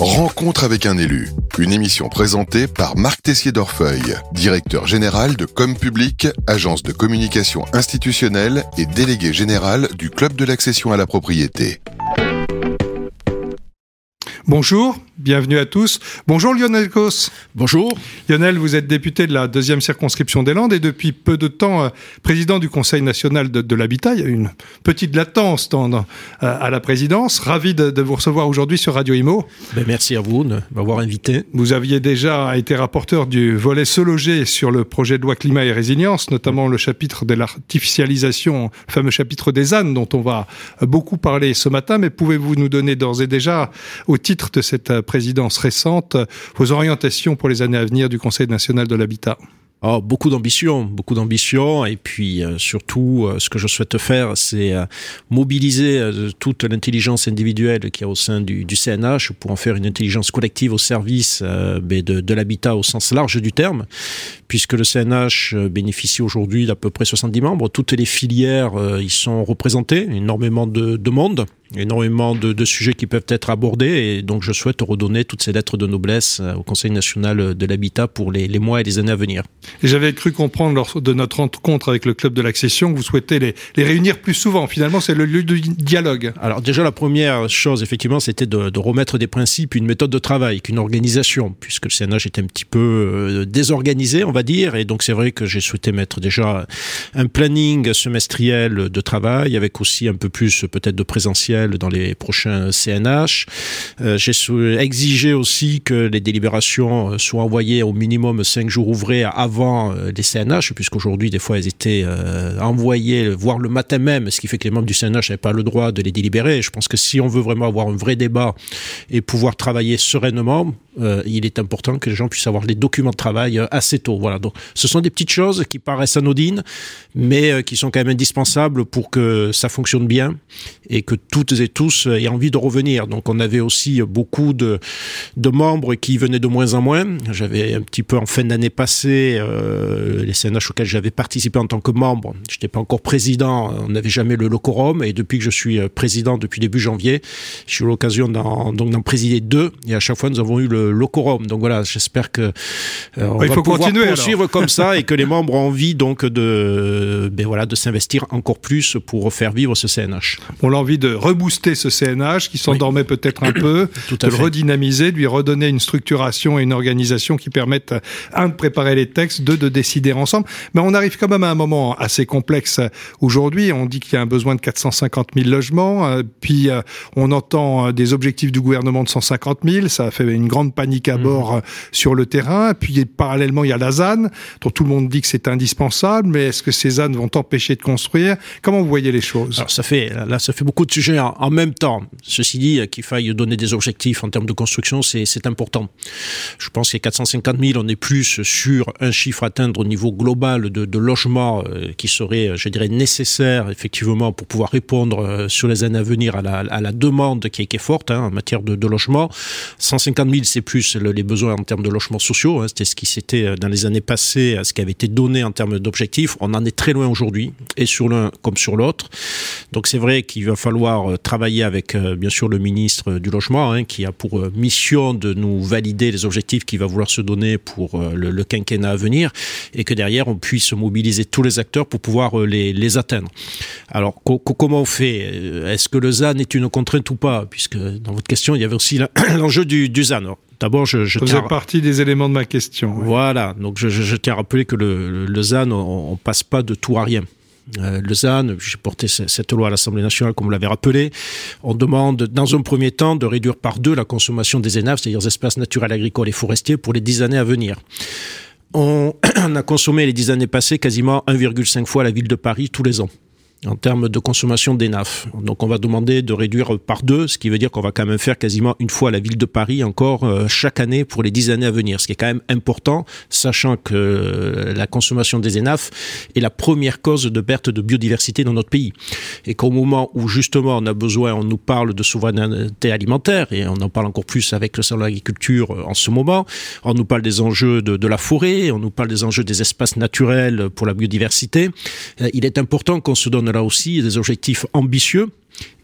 Rencontre avec un élu. Une émission présentée par Marc Tessier d'Orfeuille, directeur général de Com Public, agence de communication institutionnelle et délégué général du Club de l'accession à la propriété. Bonjour, bienvenue à tous. Bonjour Lionel Cos. Bonjour. Lionel, vous êtes député de la deuxième circonscription des Landes et depuis peu de temps euh, président du Conseil national de, l'habitat. Il y a une petite latence dans, euh, à la présidence. Ravi de, vous recevoir aujourd'hui sur Radio Imo. Ben, merci à vous de m'avoir invité. Vous aviez déjà été rapporteur du volet Se loger sur le projet de loi climat et résilience, notamment le chapitre de l'artificialisation, le fameux chapitre des ânes dont on va beaucoup parler ce matin. Mais pouvez-vous nous donner d'ores et déjà, au titre de cette euh, présidence récente, vos orientations pour les années à venir du Conseil national de l'habitat? Oh, beaucoup d'ambition, beaucoup d'ambition, et puis euh, surtout, euh, ce que je souhaite faire, c'est mobiliser toute l'intelligence individuelle qu'il y a au sein du, CNH pour en faire une intelligence collective au service ben, de, de l'habitat au sens large du terme, puisque le CNH bénéficie aujourd'hui d'à peu près 70 membres. Toutes les filières y sont représentées, énormément de, de monde énormément de, de, sujets qui peuvent être abordés et donc je souhaite redonner toutes ces lettres de noblesse euh, au Conseil national de l'habitat pour les, les, mois et les années à venir. Et j'avais cru comprendre lors de notre rencontre avec le club de l'accession que vous souhaitez les, les réunir plus souvent. Finalement, c'est le lieu du dialogue. Alors déjà, la première chose, effectivement, c'était de, de, remettre des principes, une méthode de travail, qu'une organisation, puisque le CNH était un petit peu euh, désorganisé, on va dire, et donc c'est vrai que j'ai souhaité mettre déjà un planning semestriel de travail avec aussi un peu plus peut-être de présentiel dans les prochains CNH. Euh, j'ai exigé aussi que les délibérations euh, soient envoyées au minimum cinq jours ouvrés avant euh, les CNH, puisqu'aujourd'hui, des fois, elles étaient envoyées, voire le matin même, ce qui fait que les membres du CNH n'avaient pas le droit de les délibérer. je pense que si on veut vraiment avoir un vrai débat et pouvoir travailler sereinement, il est important que les gens puissent avoir les documents de travail assez tôt. Voilà. Donc, ce sont des petites choses qui paraissent anodines, mais qui sont quand même indispensables pour que ça fonctionne bien et que toutes et tous aient envie de revenir. Donc, on avait aussi beaucoup de, de membres qui venaient de moins en moins. J'avais un petit peu en fin d'année passée euh, les CNH auxquels j'avais participé en tant que membre. Je n'étais pas encore président, on n'avait jamais le locorum et depuis que je suis président depuis début janvier, j'ai eu l'occasion d'en présider deux et à chaque fois nous avons eu le locorum. Donc voilà, j'espère que euh, on il va faut pouvoir continuer, poursuivre comme ça et que les membres ont envie donc de, ben voilà, de s'investir encore plus pour faire vivre ce CNH. On a envie de rebooster ce CNH qui s'endormait peut-être un peu, de le redynamiser, de lui redonner une structuration et une organisation qui permettent un de préparer les textes, deux de décider ensemble. Mais on arrive quand même à un moment assez complexe aujourd'hui. On dit qu'il y a un besoin de 450 000 logements, euh, puis euh, on entend des objectifs du gouvernement de 150 000. Ça a fait une grande panique à mhm. bord euh, sur le terrain. Puis parallèlement, il y a la ZAN, dont tout le monde dit que c'est indispensable, mais est-ce que ces ZAN vont empêcher de construire? Comment vous voyez les choses? Alors ça fait, là, ça fait beaucoup de sujets en, même temps. Ceci dit, qu'il faille donner des objectifs en termes de construction, c'est important. Je pense a 450 000, on est plus sur un chiffre à atteindre au niveau global de, de logements euh, qui serait, je dirais, nécessaire effectivement pour pouvoir répondre euh, sur les années à venir à la, demande qui est, qui est forte hein, en matière de, de logement. 150 000, c'est plus les besoins en termes de logements sociaux. Hein, c'était ce qui s'était euh, dans les années passées, ce qui avait été donné en termes d'objectifs. On en est très loin aujourd'hui, et sur l'un comme sur l'autre. Donc c'est vrai qu'il va falloir euh, travailler avec, euh, bien sûr, le ministre du Logement, hein, qui a pour mission de nous valider les objectifs qu'il va vouloir se donner pour le, quinquennat à venir, et que derrière, on puisse mobiliser tous les acteurs pour pouvoir les, les atteindre. Alors, comment on fait? Est-ce que le ZAN est une contrainte ou pas? Puisque dans votre question, il y avait aussi l'enjeu du, du ZAN. D'abord, je, je tiens. partie des éléments de ma question. Voilà. Donc, je, je, tiens à rappeler que le, le ZAN, on, on passe pas de tout à rien. Euh, ZAN, j'ai porté cette loi à l'Assemblée nationale, comme vous l'avez rappelé. On demande, dans un premier temps, de réduire par deux la consommation des ENAF, c'est-à-dire espaces naturels, agricoles et forestiers, pour les dix années à venir. On a consommé les dix années passées quasiment 1,5 fois la ville de Paris tous les ans en termes de consommation d'ENAF. Donc on va demander de réduire par deux, ce qui veut dire qu'on va quand même faire quasiment une fois la ville de Paris encore euh, chaque année pour les dix années à venir, ce qui est quand même important, sachant que euh, la consommation des ENAF est la première cause de perte de biodiversité dans notre pays. Et qu'au moment où justement on a besoin, on nous parle de souveraineté alimentaire, et on en parle encore plus avec le salon de l'agriculture euh, en ce moment, on nous parle des enjeux de, de, la forêt, on nous parle des enjeux des espaces naturels pour la biodiversité, il est important qu'on se donne là aussi des objectifs ambitieux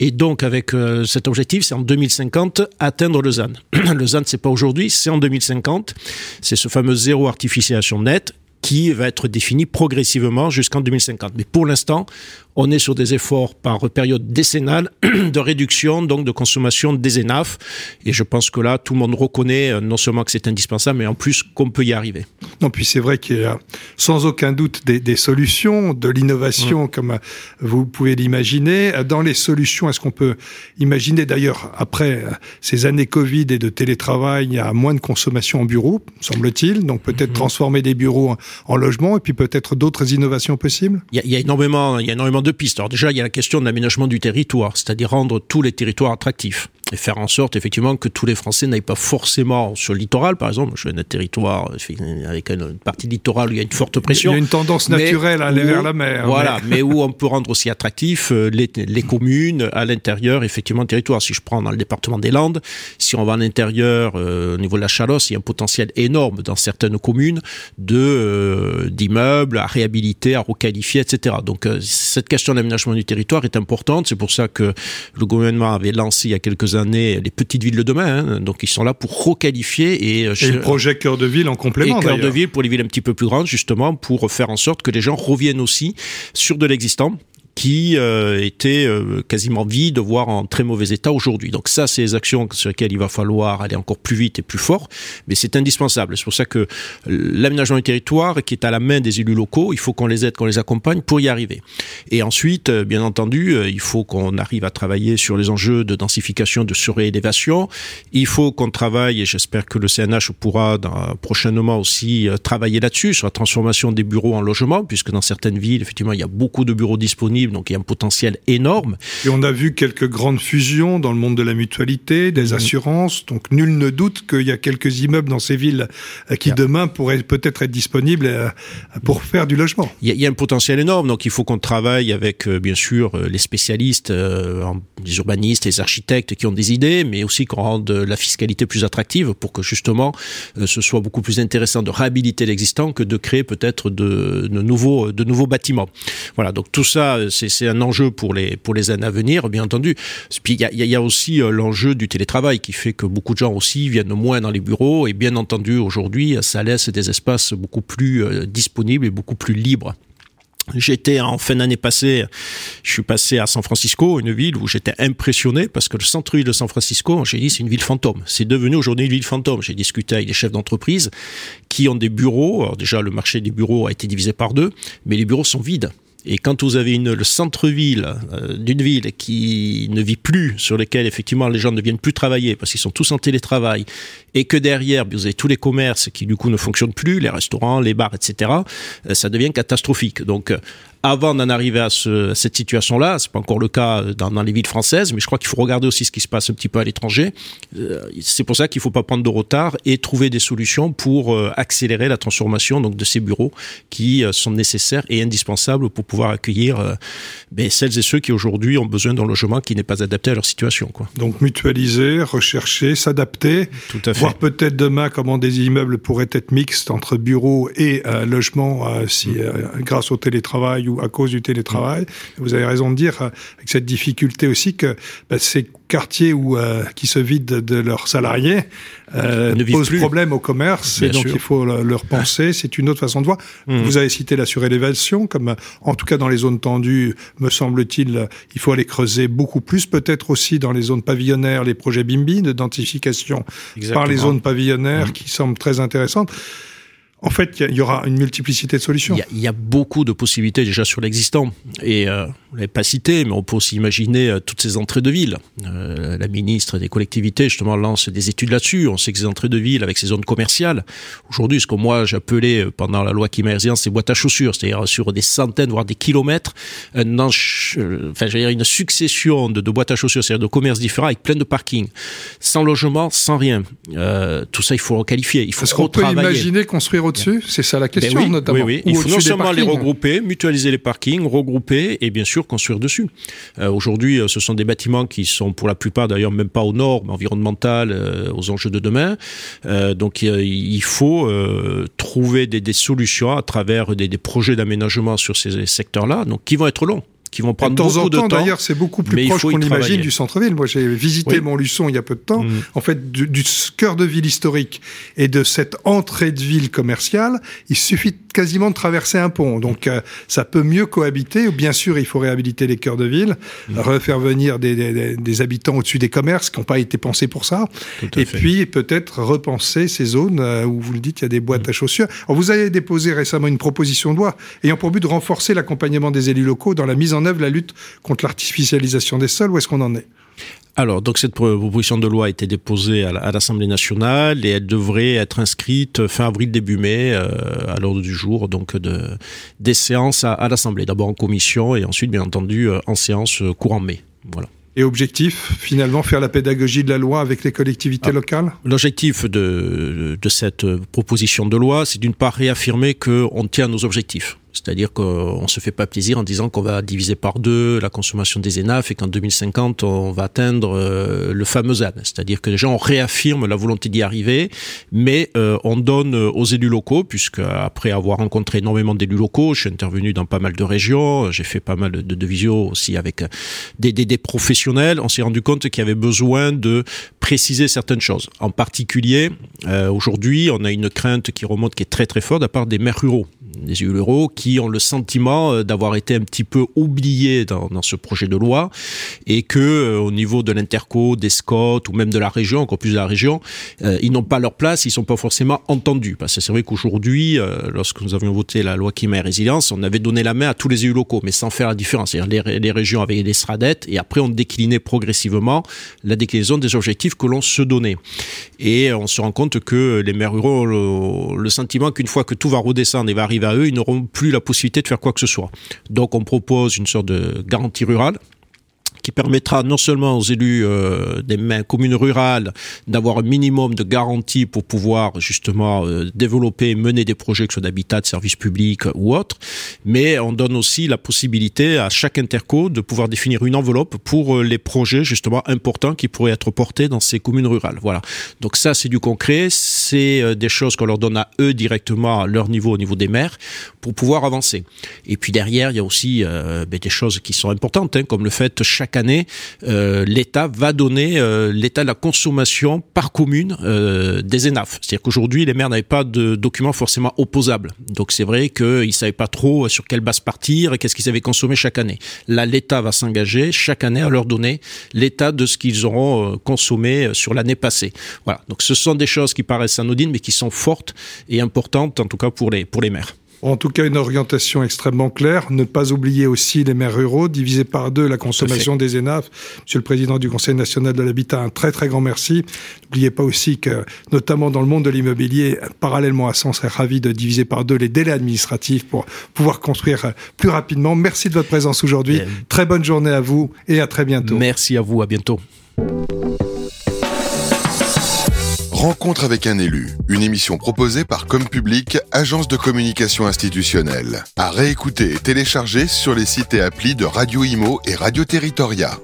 Et donc, avec euh, cet objectif, c'est en 2050 atteindre le ZAN. le ZAN, c'est pas aujourd'hui, c'est en 2050. C'est ce fameux zéro artificialisation nette qui va être défini progressivement jusqu'en 2050. Mais pour l'instant, on est sur des efforts par période décennale de réduction donc de consommation des ENAF. Et je pense que là, tout le monde reconnaît euh, non seulement que c'est indispensable, mais en plus qu'on peut y arriver. Non, puis c'est vrai qu'il y a sans aucun doute des, solutions, de l'innovation, comme vous pouvez l'imaginer. Dans les solutions, est-ce qu'on peut imaginer d'ailleurs, après ces années Covid et de télétravail, il y a moins de consommation en bureau, semble-t-il. Donc peut-être mhm. transformer des bureaux en, logement et puis peut-être d'autres innovations possibles? Il y, a, il y a énormément, il y a énormément deux pistes. Alors déjà, il y a la question de l'aménagement du territoire, c'est-à-dire rendre tous les territoires attractifs et faire en sorte effectivement que tous les Français n'aillent pas forcément sur le littoral, par exemple. Je viens d'un territoire avec une partie littorale où il y a une forte pression. Il y a une tendance naturelle à aller vers la mer. Voilà, mais... où on peut rendre aussi attractif euh, les, les communes à l'intérieur, effectivement, du territoire. Si je prends dans le département des Landes, si on va à l'intérieur, euh, au niveau de la Chalosse, il y a un potentiel énorme dans certaines communes de euh, d'immeubles à réhabiliter, à requalifier, etc. Donc cette question d'aménagement du territoire est importante. C'est pour ça que le gouvernement avait lancé il y a quelques années les petites villes de demain. Hein. Donc ils sont là pour requalifier et, euh, et le projet cœur de ville en complément. Et cœur de ville pour les villes un petit peu plus grandes justement pour faire en sorte que les gens reviennent aussi sur de l'existant qui euh, était euh, quasiment vide, voire en très mauvais état aujourd'hui. Donc ça, c'est les actions sur lesquelles il va falloir aller encore plus vite et plus fort, mais c'est indispensable. C'est pour ça que l'aménagement du territoire, qui est à la main des élus locaux, il faut qu'on les aide, qu'on les accompagne pour y arriver. Et ensuite, euh, bien entendu, il faut qu'on arrive à travailler sur les enjeux de densification, de surélévation. Il faut qu'on travaille, et j'espère que le CNH pourra dans, prochainement aussi travailler là-dessus, sur la transformation des bureaux en logements, puisque dans certaines villes, effectivement, il y a beaucoup de bureaux disponibles donc il y a un potentiel énorme. Et on a vu quelques grandes fusions dans le monde de la mutualité, des mmh. assurances, donc nul ne doute qu'il y a quelques immeubles dans ces villes euh, qui demain pourraient peut-être être disponibles euh, pour faire du logement. Il y, a, un potentiel énorme, donc il faut qu'on travaille avec euh, bien sûr les spécialistes, les urbanistes, les architectes qui ont des idées, mais aussi qu'on rende la fiscalité plus attractive pour que justement ce soit beaucoup plus intéressant de réhabiliter l'existant que de créer peut-être de, de, nouveaux, de nouveaux bâtiments. Voilà, donc tout ça, c'est un enjeu pour les, pour les années à venir, bien entendu. Puis il y a, y a, aussi euh, l'enjeu du télétravail qui fait que beaucoup de gens aussi viennent moins dans les bureaux et bien entendu aujourd'hui, ça laisse des espaces beaucoup plus euh, disponibles et beaucoup plus libres. J'étais en fin d'année passée, je suis passé à San Francisco, une ville où j'étais impressionné parce que le centre-ville de San Francisco, j'ai dit c'est une ville fantôme. C'est devenu aujourd'hui une ville fantôme. J'ai discuté avec des chefs d'entreprise qui ont des bureaux. Alors déjà, le marché des bureaux a été divisé par deux, mais les bureaux sont vides. Et quand vous avez une, le centre-ville euh, d'une ville qui ne vit plus, sur lequel effectivement les gens ne viennent plus travailler parce qu'ils sont tous en télétravail, et que derrière vous avez tous les commerces qui du coup ne fonctionnent plus, les restaurants, les bars, etc., euh, ça devient catastrophique. Donc avant d'en arriver à, ce, cette situation-là, c'est pas encore le cas dans, dans, les villes françaises, mais je crois qu'il faut regarder aussi ce qui se passe un petit peu à l'étranger. Euh, c'est pour ça qu'il faut pas prendre de retard et trouver des solutions pour euh, accélérer la transformation donc de ces bureaux qui euh, sont nécessaires et indispensables pour pouvoir accueillir ben, celles et ceux qui aujourd'hui ont besoin d'un logement qui n'est pas adapté à leur situation. Quoi. Donc mutualiser, rechercher, s'adapter, voir peut-être demain comment des immeubles pourraient être mixtes entre bureaux et logements si mm. grâce au télétravail à cause du télétravail. Vous avez raison de dire, euh, avec cette difficulté aussi, que bah, ces quartiers où, euh, qui se vident de leurs salariés euh, posent problème au commerce, et donc il faut leur penser. C'est une autre façon de voir. Mmh. Vous avez cité la surélévation, comme en tout cas dans les zones tendues, me semble-t-il, il faut aller creuser beaucoup plus. Peut-être aussi dans les zones pavillonnaires, les projets BIMBI de densification par les zones pavillonnaires mmh. qui semblent très intéressantes. En fait, il y, aura une multiplicité de solutions. Il y, a beaucoup de possibilités déjà sur l'existant. Et euh, vous l'avez pas cité, mais on peut aussi imaginer euh, toutes ces entrées de ville. Euh, la ministre des collectivités, justement, lance des études là-dessus. On sait que ces entrées de ville avec ces zones commerciales, aujourd'hui, ce que moi j'appelais euh, pendant la loi climat c'est boîtes à chaussures, c'est-à-dire sur des centaines, voire des kilomètres, un enfin, je veux dire, une succession de, de boîtes à chaussures, c'est-à-dire de commerces différents avec plein de parkings, sans logement, sans rien. tout ça, il faut requalifier. Il faut Est-ce qu'on peut imaginer construire C'est ça la ben question, notamment. Oui, oui. Il faut non seulement les regrouper, mutualiser les parkings, regrouper et bien sûr construire dessus. Euh, aujourd'hui, euh, ce sont des bâtiments qui sont pour la plupart d'ailleurs même pas aux normes environnementales, euh, aux enjeux de demain. donc il faut trouver des, des, solutions à travers des, des projets d'aménagement sur ces secteurs-là, donc qui vont être longs qui vont prendre beaucoup de temps. D'ailleurs, c'est beaucoup plus proche qu'on imagine du centre-ville. Moi, j'ai visité Montluçon il y a peu de temps. Mm. En fait, du, du, cœur de ville historique et de cette entrée de ville commerciale, il suffit quasiment de traverser un pont. Donc, euh, ça peut mieux cohabiter. Bien sûr, il faut réhabiliter les cœurs de ville, mm. refaire venir des, des, des habitants au-dessus des commerces qui n'ont pas été pensés pour ça. Et puis, peut-être repenser ces zones euh, où vous le dites, il y a des boîtes mm. à chaussures. Alors, vous avez déposé récemment une proposition de loi ayant pour but de renforcer l'accompagnement des élus locaux dans la mise en œuvre de la lutte contre l'artificialisation des sols. Où est-ce qu'on en est? Alors, donc cette proposition de loi a été déposée à l'Assemblée nationale et elle devrait être inscrite fin avril début mai euh, à l'ordre du jour donc de des séances à, l'Assemblée. D'abord en commission et ensuite bien entendu euh, en séance euh, courant mai. Voilà. Et objectif, finalement, faire la pédagogie de la loi avec les collectivités ah, locales? L'objectif de, de cette proposition de loi, c'est d'une part réaffirmer qu'on tient nos objectifs. C'est-à-dire qu'on ne se fait pas plaisir en disant qu'on va diviser par deux la consommation des ENAF et qu'en 2050, on va atteindre euh, le fameux ZAN. C'est-à-dire que les gens réaffirment la volonté d'y arriver, mais euh, on donne aux élus locaux, puisque après avoir rencontré énormément d'élus locaux, je suis intervenu dans pas mal de régions, j'ai fait pas mal de, de visios aussi avec des, des, professionnels, on s'est rendu compte qu'il y avait besoin de préciser certaines choses. En particulier, euh, aujourd'hui, on a une crainte qui remonte qui est très très forte à part des maires ruraux des élus ruraux qui ont le sentiment euh, d'avoir été un petit peu oubliés dans, ce projet de loi et que euh, au niveau de l'interco, des SCOT ou même de la région, encore plus de la région, euh, ils n'ont pas leur place, ils sont pas forcément entendus. Parce que c'est vrai qu'aujourd'hui, lorsque nous avions voté la loi climat et résilience, on avait donné la main à tous les élus locaux, mais sans faire la différence. C'est-à-dire les, les, régions avaient des stradettes et après on déclinait progressivement la déclinaison des objectifs que l'on se donnait. Et on se rend compte que les maires ruraux ont le, le sentiment qu'une fois que tout va redescendre et va arriver à eux, ils n'auront plus la possibilité de faire quoi que ce soit. Donc on propose une sorte de garantie rurale qui permettra non seulement aux élus euh, des communes rurales d'avoir un minimum de garanties pour pouvoir justement euh, développer mener des projets que ce soit d'habitat, de services publics ou autres, mais on donne aussi la possibilité à chaque interco de pouvoir définir une enveloppe pour euh, les projets justement importants qui pourraient être portés dans ces communes rurales. Voilà. Donc ça c'est du concret, c'est euh, des choses qu'on leur donne à eux directement à leur niveau, au niveau des maires, pour pouvoir avancer. Et puis derrière, il y a aussi euh, ben, des choses qui sont importantes, hein, comme le fait chaque année, euh, l'État va donner euh, l'état de la consommation par commune euh, des ENAF. C'est-à-dire qu'aujourd'hui, les maires n'avaient pas de documents forcément opposables. Donc c'est vrai qu'ils ne savaient pas trop sur quelle base partir et qu'est-ce qu'ils avaient consommé chaque année. Là, l'État va s'engager chaque année à leur donner l'état de ce qu'ils auront euh, consommé sur l'année passée. Voilà. Donc ce sont des choses qui paraissent anodines, mais qui sont fortes et importantes, en tout cas pour les, pour les maires. En tout cas, une orientation extrêmement claire. Ne pas oublier aussi les maires ruraux, diviser par deux la consommation des ENAF. Monsieur le Président du Conseil national de l'habitat, un très très grand merci. N'oubliez pas aussi que, notamment dans le monde de l'immobilier, parallèlement à ça, on serait ravi de diviser par deux les délais administratifs pour pouvoir construire plus rapidement. Merci de votre présence aujourd'hui. Très bonne journée à vous et à très bientôt. Merci à vous. À bientôt. Rencontre avec un élu, une émission proposée par Comme Public, agence de communication institutionnelle. À réécouter et télécharger sur les sites et applis de Radio Imo et Radio Territoria.